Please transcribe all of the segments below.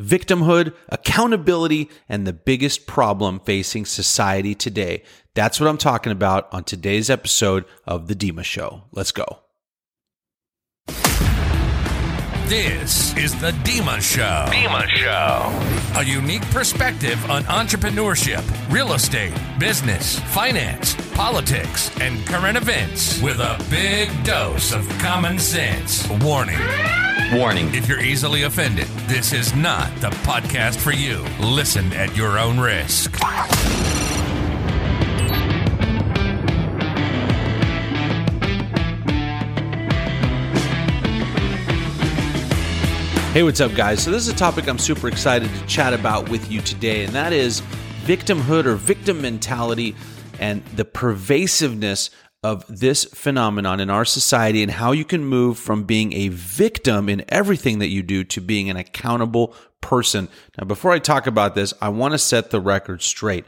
victimhood, accountability, and the biggest problem facing society today. That's what I'm talking about on today's episode of The Dima Show. Let's go. This is the Dima Show. Dima Show. A unique perspective on entrepreneurship, real estate, business, finance, politics, and current events with a big dose of common sense. Warning. Warning. If you're easily offended, this is not the podcast for you. Listen at your own risk. Hey, what's up, guys? So, this is a topic I'm super excited to chat about with you today, and that is victimhood or victim mentality and the pervasiveness of this phenomenon in our society and how you can move from being a victim in everything that you do to being an accountable person. Now, before I talk about this, I want to set the record straight.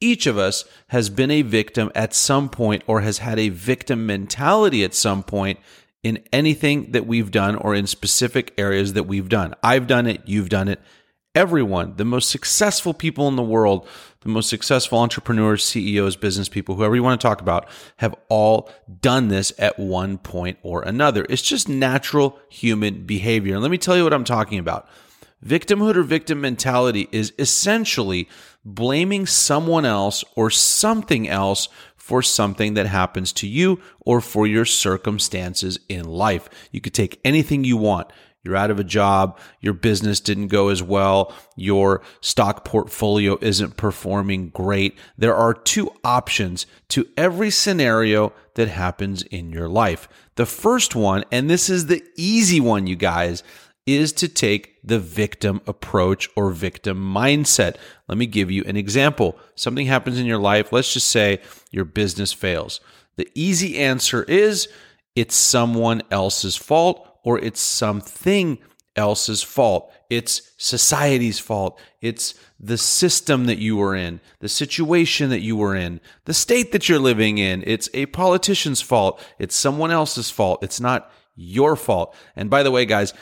Each of us has been a victim at some point or has had a victim mentality at some point in anything that we've done or in specific areas that we've done. I've done it, you've done it. Everyone, the most successful people in the world, the most successful entrepreneurs, CEOs, business people, whoever you want to talk about, have all done this at one point or another. It's just natural human behavior. And let me tell you what I'm talking about. Victimhood or victim mentality is essentially blaming someone else or something else for something that happens to you or for your circumstances in life. You could take anything you want. You're out of a job, your business didn't go as well, your stock portfolio isn't performing great. There are two options to every scenario that happens in your life. The first one, and this is the easy one, you guys, is to take the victim approach or victim mindset. Let me give you an example. Something happens in your life. Let's just say your business fails. The easy answer is it's someone else's fault or it's something else's fault. It's society's fault. It's the system that you were in, the situation that you were in, the state that you're living in. It's a politician's fault. It's someone else's fault. It's not your fault. And by the way, guys,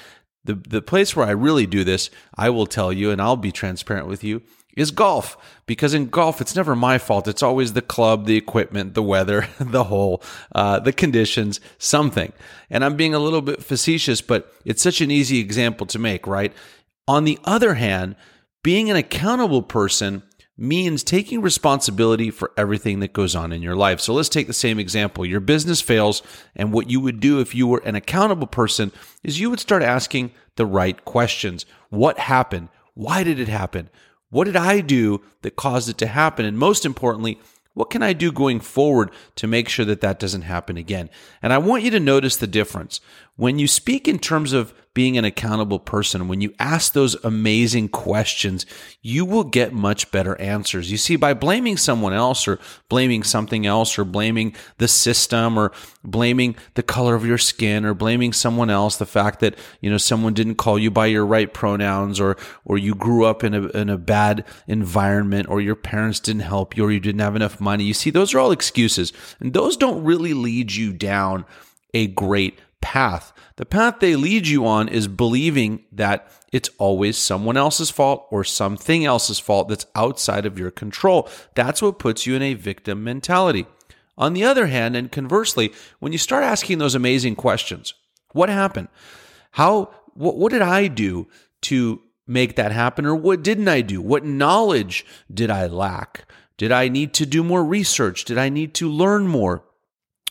the, the place where I really do this, I will tell you, and I'll be transparent with you, is golf. Because in golf, it's never my fault. It's always the club, the equipment, the weather, the hole, uh, the conditions, something. And I'm being a little bit facetious, but it's such an easy example to make, right? On the other hand, being an accountable person means taking responsibility for everything that goes on in your life. So let's take the same example. Your business fails, and what you would do if you were an accountable person is you would start asking the right questions. What happened? Why did it happen? What did I do that caused it to happen? And most importantly, what can I do going forward to make sure that that doesn't happen again? And I want you to notice the difference. When you speak in terms of being an accountable person, when you ask those amazing questions, you will get much better answers. You see, by blaming someone else or blaming something else or blaming the system or blaming the color of your skin or blaming someone else, the fact that, you know, someone didn't call you by your right pronouns or, or you grew up in a, in a bad environment or your parents didn't help you or you didn't have enough money. You see, those are all excuses and those don't really lead you down a great path. The path they lead you on is believing that it's always someone else's fault or something else's fault that's outside of your control. That's what puts you in a victim mentality. On the other hand, and conversely, when you start asking those amazing questions, what happened? How, what, what did I do to make that happen? Or what didn't I do? What knowledge did I lack? Did I need to do more research? Did I need to learn more?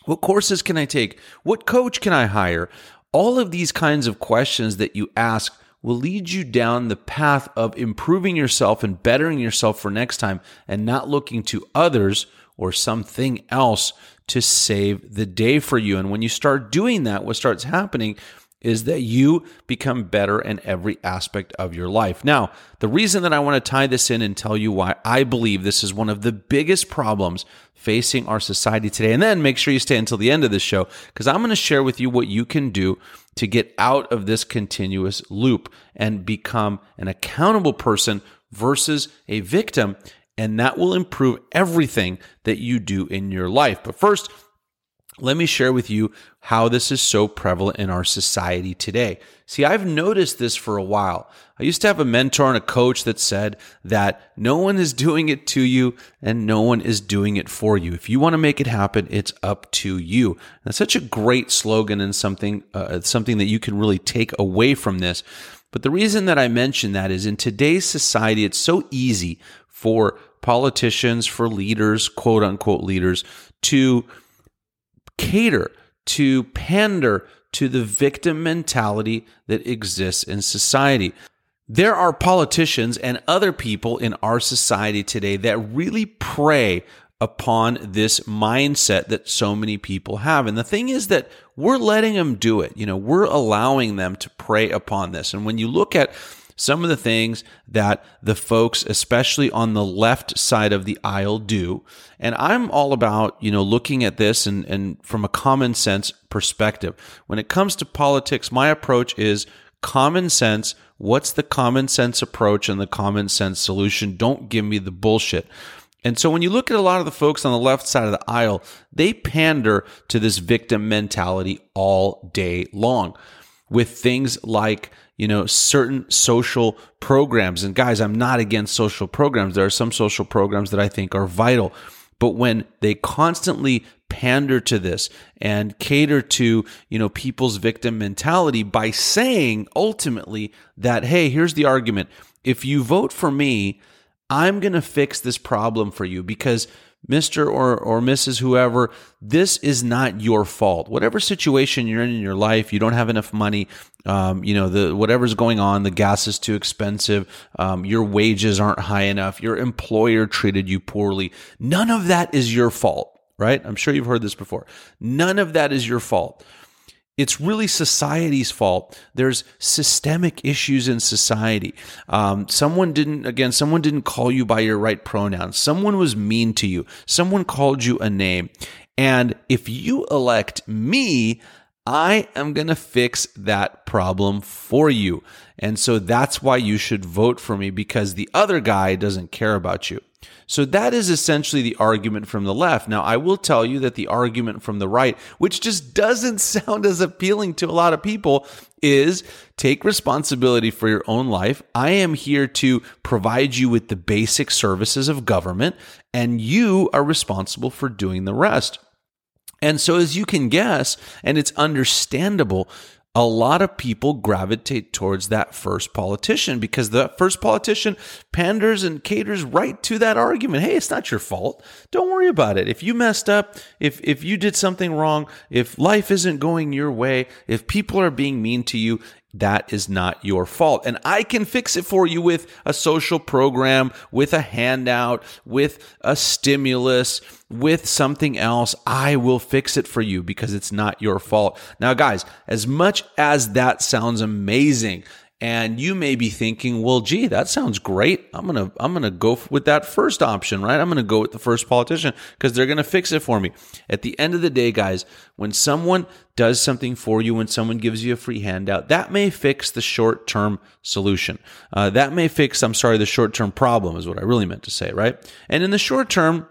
What courses can I take? What coach can I hire? All of these kinds of questions that you ask will lead you down the path of improving yourself and bettering yourself for next time and not looking to others or something else to save the day for you. And when you start doing that, what starts happening is that you become better in every aspect of your life. Now, the reason that I want to tie this in and tell you why I believe this is one of the biggest problems facing our society today, and then make sure you stay until the end of this show, because I'm going to share with you what you can do to get out of this continuous loop and become an accountable person versus a victim. And that will improve everything that you do in your life. But first, let me share with you how this is so prevalent in our society today. See, I've noticed this for a while. I used to have a mentor and a coach that said that no one is doing it to you and no one is doing it for you. If you want to make it happen, it's up to you. That's such a great slogan and something, uh, something that you can really take away from this. But the reason that I mention that is in today's society, it's so easy for politicians, for leaders, quote unquote leaders, to cater, to pander to the victim mentality that exists in society. There are politicians and other people in our society today that really prey upon this mindset that so many people have. And the thing is that we're letting them do it. You know, we're allowing them to prey upon this. And when you look at some of the things that the folks, especially on the left side of the aisle, do. And I'm all about, you know, looking at this and, and from a common sense perspective. When it comes to politics, my approach is common sense. What's the common sense approach and the common sense solution? Don't give me the bullshit. And so when you look at a lot of the folks on the left side of the aisle, they pander to this victim mentality all day long with things like you know, certain social programs. And guys, I'm not against social programs. There are some social programs that I think are vital. But when they constantly pander to this and cater to, you know, people's victim mentality by saying ultimately that, hey, here's the argument. If you vote for me, I'm going to fix this problem for you because Mr. or, or Mrs. whoever, this is not your fault. Whatever situation you're in in your life, you don't have enough money, um, you know, the whatever's going on, the gas is too expensive, um, your wages aren't high enough, your employer treated you poorly. None of that is your fault, right? I'm sure you've heard this before. None of that is your fault. It's really society's fault. There's systemic issues in society. Um, someone didn't, again, someone didn't call you by your right pronouns. Someone was mean to you. Someone called you a name. And if you elect me, I am going to fix that problem for you. And so that's why you should vote for me because the other guy doesn't care about you. So that is essentially the argument from the left. Now, I will tell you that the argument from the right, which just doesn't sound as appealing to a lot of people, is take responsibility for your own life. I am here to provide you with the basic services of government, and you are responsible for doing the rest. And so, as you can guess, and it's understandable, a lot of people gravitate towards that first politician because the first politician panders and caters right to that argument. Hey, it's not your fault. Don't worry about it. If you messed up, if if you did something wrong, if life isn't going your way, if people are being mean to you, that is not your fault. And I can fix it for you with a social program, with a handout, with a stimulus, with something else. I will fix it for you because it's not your fault. Now, guys, as much as that sounds amazing, and you may be thinking, well, gee, that sounds great. I'm going to, I'm going to go with that first option, right? I'm going to go with the first politician because they're going to fix it for me. At the end of the day, guys, when someone does something for you, when someone gives you a free handout, that may fix the short term solution. Uh, that may fix, I'm sorry, the short term problem is what I really meant to say, right? And in the short term,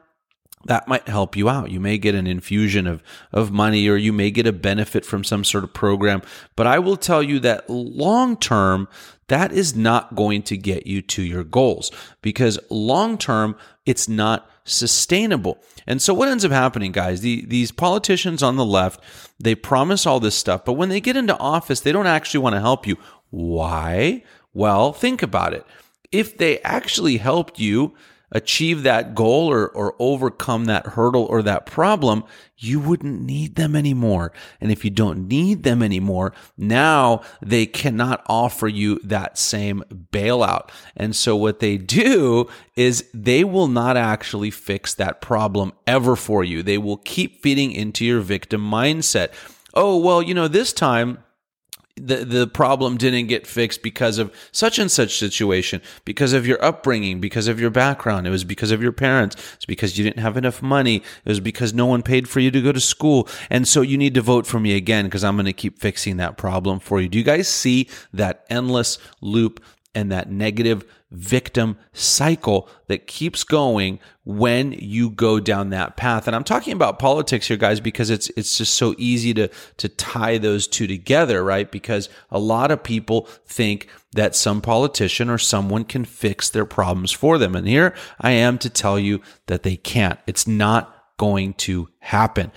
that might help you out. You may get an infusion of, of money or you may get a benefit from some sort of program. But I will tell you that long term, that is not going to get you to your goals because long term, it's not sustainable. And so what ends up happening, guys, the, these politicians on the left, they promise all this stuff, but when they get into office, they don't actually want to help you. Why? Well, think about it. If they actually helped you achieve that goal or, or overcome that hurdle or that problem, you wouldn't need them anymore. And if you don't need them anymore, now they cannot offer you that same bailout. And so what they do is they will not actually fix that problem ever for you. They will keep feeding into your victim mindset. Oh, well, you know, this time, the the problem didn't get fixed because of such and such situation, because of your upbringing, because of your background. It was because of your parents. It's because you didn't have enough money. It was because no one paid for you to go to school. And so you need to vote for me again because I'm going to keep fixing that problem for you. Do you guys see that endless loop and that negative victim cycle that keeps going when you go down that path. And I'm talking about politics here, guys, because it's it's just so easy to to tie those two together, right? Because a lot of people think that some politician or someone can fix their problems for them. And here I am to tell you that they can't. It's not going to happen.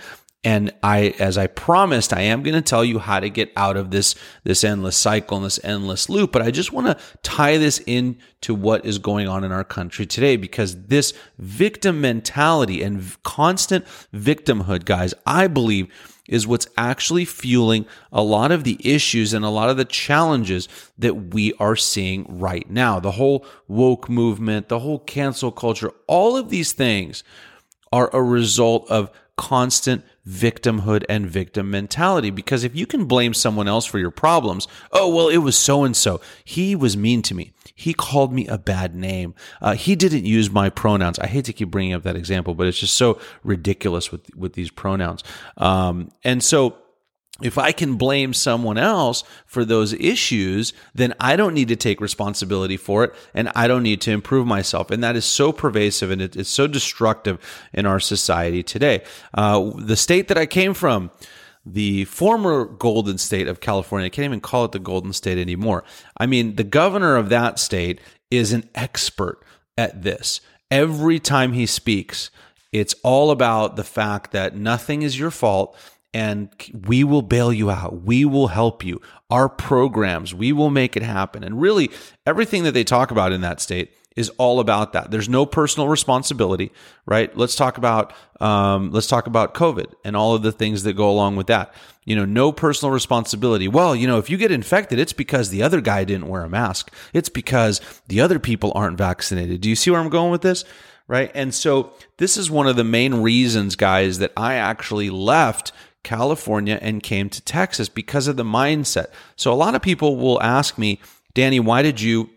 And I, as I promised, I am going to tell you how to get out of this, this endless cycle and this endless loop. But I just want to tie this into what is going on in our country today because this victim mentality and constant victimhood, guys, I believe is what's actually fueling a lot of the issues and a lot of the challenges that we are seeing right now. The whole woke movement, the whole cancel culture, all of these things are a result of constant victimhood and victim mentality. Because if you can blame someone else for your problems, oh, well, it was so and so. He was mean to me. He called me a bad name. Uh, he didn't use my pronouns. I hate to keep bringing up that example, but it's just so ridiculous with, with these pronouns. Um, and so, if I can blame someone else for those issues, then I don't need to take responsibility for it and I don't need to improve myself. And that is so pervasive and it's so destructive in our society today. Uh, the state that I came from, the former Golden State of California, I can't even call it the Golden State anymore. I mean, the governor of that state is an expert at this. Every time he speaks, it's all about the fact that nothing is your fault and we will bail you out. We will help you. Our programs, we will make it happen. And really, everything that they talk about in that state is all about that. There's no personal responsibility, right? Let's talk about um, let's talk about COVID and all of the things that go along with that. You know, no personal responsibility. Well, you know, if you get infected, it's because the other guy didn't wear a mask. It's because the other people aren't vaccinated. Do you see where I'm going with this? Right. And so this is one of the main reasons, guys, that I actually left California and came to Texas because of the mindset. So a lot of people will ask me, Danny, why did you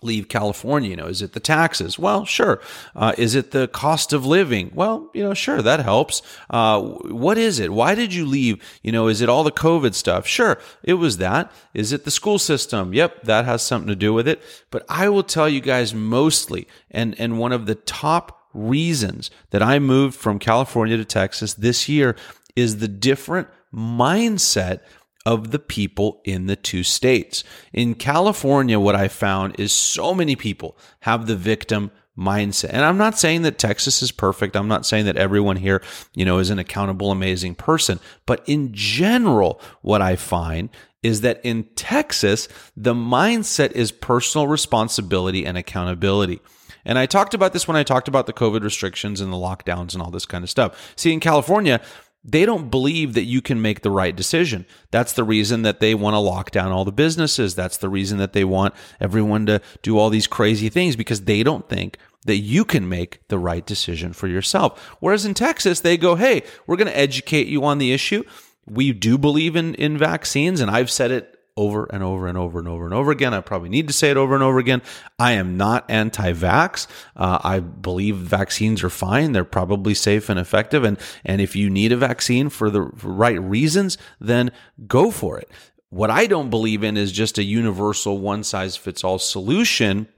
leave California? You know, is it the taxes? Well, sure. Uh, is it the cost of living? Well, you know, sure, that helps. Uh, what is it? Why did you leave? You know, is it all the COVID stuff? Sure, it was that. Is it the school system? Yep, that has something to do with it. But I will tell you guys mostly, and and one of the top reasons that I moved from California to Texas this year is the different mindset of the people in the two states. In California, what I found is so many people have the victim mindset. And I'm not saying that Texas is perfect. I'm not saying that everyone here, you know, is an accountable, amazing person. But in general, what I find is that in Texas, the mindset is personal responsibility and accountability. And I talked about this when I talked about the COVID restrictions and the lockdowns and all this kind of stuff. See, in California, they don't believe that you can make the right decision. That's the reason that they want to lock down all the businesses. That's the reason that they want everyone to do all these crazy things because they don't think that you can make the right decision for yourself. Whereas in Texas, they go, hey, we're going to educate you on the issue. We do believe in, in vaccines, and I've said it over and over and over and over and over again. I probably need to say it over and over again. I am not anti vax. Uh, I believe vaccines are fine. They're probably safe and effective. And, and if you need a vaccine for the right reasons, then go for it. What I don't believe in is just a universal one size fits all solution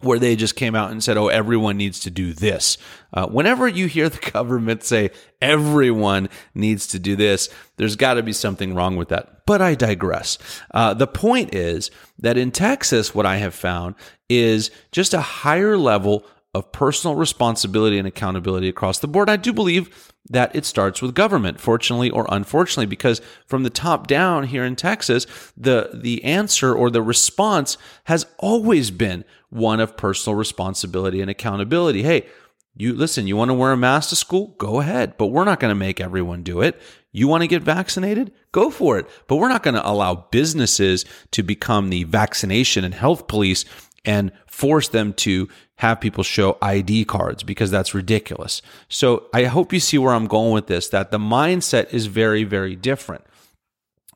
where they just came out and said, oh, everyone needs to do this. Uh, whenever you hear the government say everyone needs to do this, there's got to be something wrong with that. But I digress. Uh, the point is that in Texas, what I have found is just a higher level of personal responsibility and accountability across the board. I do believe that it starts with government, fortunately or unfortunately, because from the top down here in Texas, the, the answer or the response has always been one of personal responsibility and accountability. Hey, you listen, you want to wear a mask to school? Go ahead, but we're not going to make everyone do it. You want to get vaccinated? Go for it. But we're not going to allow businesses to become the vaccination and health police and force them to have people show ID cards because that's ridiculous. So I hope you see where I'm going with this that the mindset is very, very different.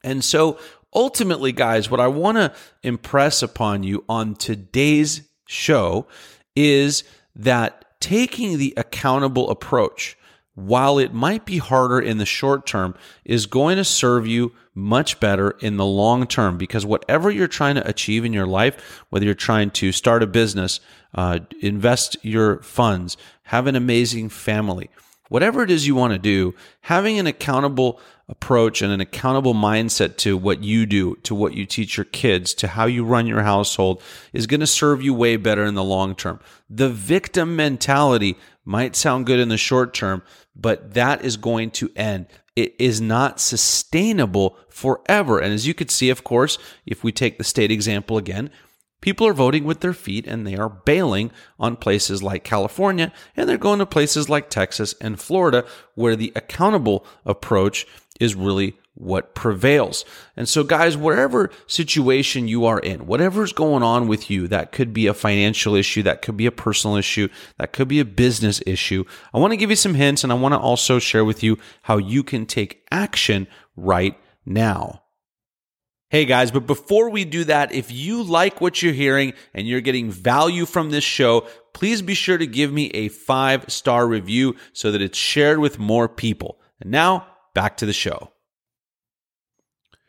And so ultimately, guys, what I want to impress upon you on today's show is that taking the accountable approach, while it might be harder in the short term, is going to serve you much better in the long term because whatever you're trying to achieve in your life, whether you're trying to start a business, uh, invest your funds, have an amazing family, whatever it is you want to do, having an accountable approach and an accountable mindset to what you do, to what you teach your kids, to how you run your household is going to serve you way better in the long term. The victim mentality might sound good in the short term, but that is going to end. It is not sustainable forever. And as you could see, of course, if we take the state example again, People are voting with their feet and they are bailing on places like California and they're going to places like Texas and Florida where the accountable approach is really what prevails. And so, guys, whatever situation you are in, whatever's going on with you, that could be a financial issue, that could be a personal issue, that could be a business issue. I want to give you some hints and I want to also share with you how you can take action right now. Hey guys, but before we do that, if you like what you're hearing and you're getting value from this show, please be sure to give me a five star review so that it's shared with more people. And now, back to the show.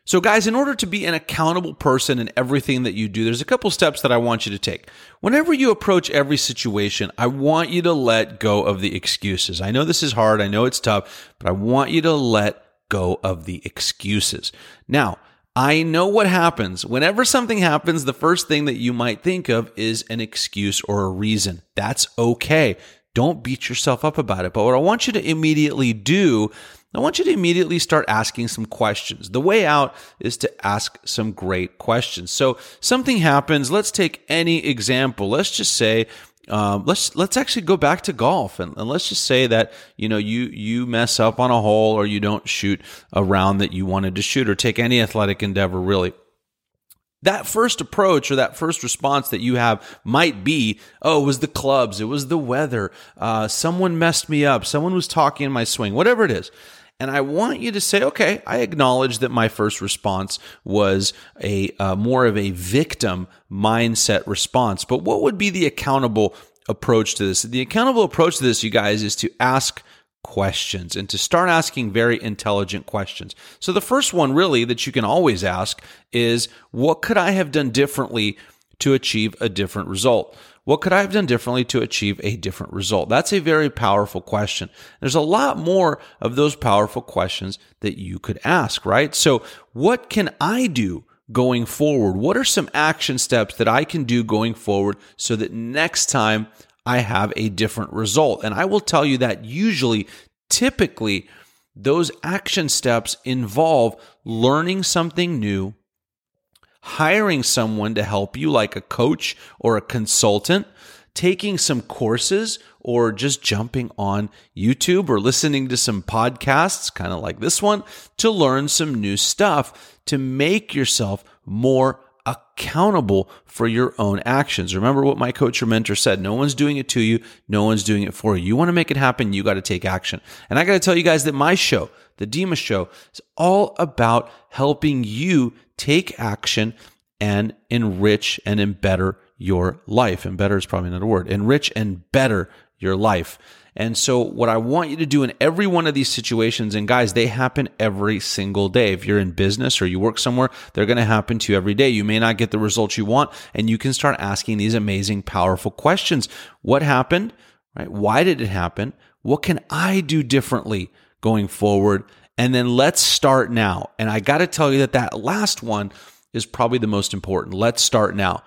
So, guys, in order to be an accountable person in everything that you do, there's a couple steps that I want you to take. Whenever you approach every situation, I want you to let go of the excuses. I know this is hard, I know it's tough, but I want you to let go of the excuses. Now, I know what happens. Whenever something happens, the first thing that you might think of is an excuse or a reason. That's okay. Don't beat yourself up about it. But what I want you to immediately do, I want you to immediately start asking some questions. The way out is to ask some great questions. So something happens. Let's take any example. Let's just say um, let's let's actually go back to golf and, and, let's just say that you know you you mess up on a hole or you don't shoot a round that you wanted to shoot or take any athletic endeavor really that first approach or that first response that you have might be oh it was the clubs it was the weather uh, someone messed me up someone was talking in my swing whatever it is and I want you to say, okay, I acknowledge that my first response was a uh, more of a victim mindset response. But what would be the accountable approach to this? The accountable approach to this, you guys, is to ask questions and to start asking very intelligent questions. So the first one really that you can always ask is, what could I have done differently to achieve a different result? What could I have done differently to achieve a different result? That's a very powerful question. There's a lot more of those powerful questions that you could ask, right? So, what can I do going forward? What are some action steps that I can do going forward so that next time I have a different result? And I will tell you that usually, typically, those action steps involve learning something new hiring someone to help you, like a coach or a consultant, taking some courses, or just jumping on YouTube or listening to some podcasts, kind of like this one, to learn some new stuff to make yourself more accountable for your own actions. Remember what my coach or mentor said no one's doing it to you, no one's doing it for you. You want to make it happen, you got to take action. And I got to tell you guys that my show, The Dima's Show, is all about helping you take action and enrich and embetter your life. And better is probably not a word. Enrich and better your life. And so, what I want you to do in every one of these situations, and guys, they happen every single day. If you're in business or you work somewhere, they're going to happen to you every day. You may not get the results you want, and you can start asking these amazing, powerful questions. What happened? Right? Why did it happen? What can I do differently going forward? And then let's start now. And I got to tell you that that last one is probably the most important. Let's start now.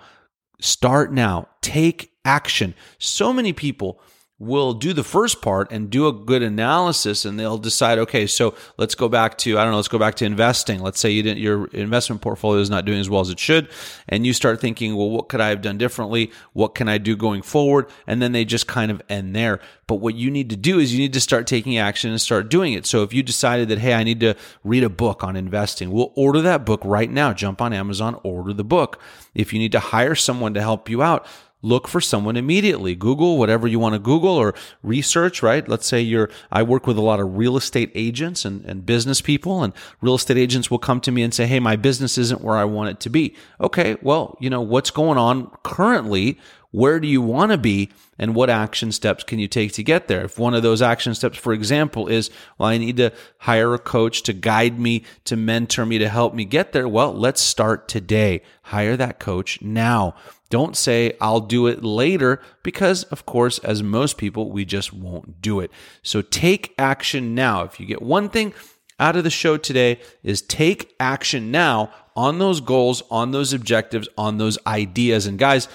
Start now. Take action. So many people will do the first part and do a good analysis and they'll decide okay so let's go back to i don't know let's go back to investing. Let's say you didn't your investment portfolio is not doing as well as it should and you start thinking well what could i have done differently? What can i do going forward? And then they just kind of end there. But what you need to do is you need to start taking action and start doing it. So if you decided that hey i need to read a book on investing we'll order that book right now. Jump on amazon order the book. If you need to hire someone to help you out look for someone immediately. Google whatever you want to Google or research, right? Let's say you're, I work with a lot of real estate agents and, and business people and real estate agents will come to me and say, Hey, my business isn't where I want it to be. Okay. Well, you know, what's going on currently? Where do you want to be? And what action steps can you take to get there? If one of those action steps, for example, is, well, I need to hire a coach to guide me, to mentor me, to help me get there. Well, let's start today. Hire that coach now. Don't say, I'll do it later, because of course, as most people, we just won't do it. So take action now. If you get one thing out of the show today is take action now on those goals, on those objectives, on those ideas. And guys,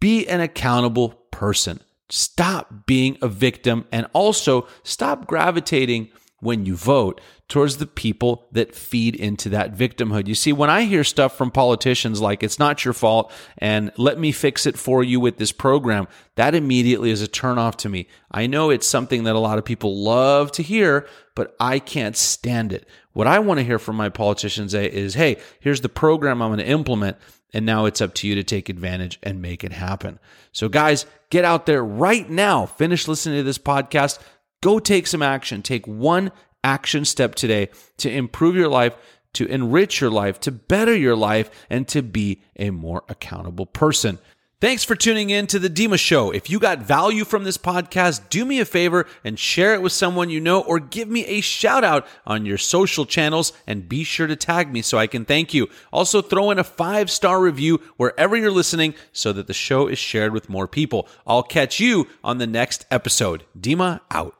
be an accountable person. Stop being a victim and also stop gravitating when you vote towards the people that feed into that victimhood. You see, when I hear stuff from politicians like, it's not your fault and let me fix it for you with this program, that immediately is a turnoff to me. I know it's something that a lot of people love to hear, but I can't stand it. What I want to hear from my politicians eh, is, hey, here's the program I'm going to implement. And now it's up to you to take advantage and make it happen. So, guys, get out there right now. Finish listening to this podcast. Go take some action. Take one action step today to improve your life, to enrich your life, to better your life, and to be a more accountable person. Thanks for tuning in to the Dima Show. If you got value from this podcast, do me a favor and share it with someone you know or give me a shout out on your social channels and be sure to tag me so I can thank you. Also, throw in a five star review wherever you're listening so that the show is shared with more people. I'll catch you on the next episode. Dima out.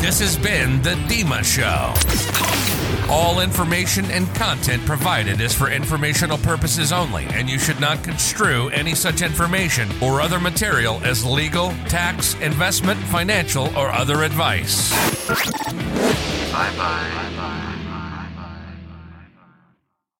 This has been The Dima Show. All information and content provided is for informational purposes only, and you should not construe any such information or other material as legal, tax, investment, financial, or other advice. Bye bye.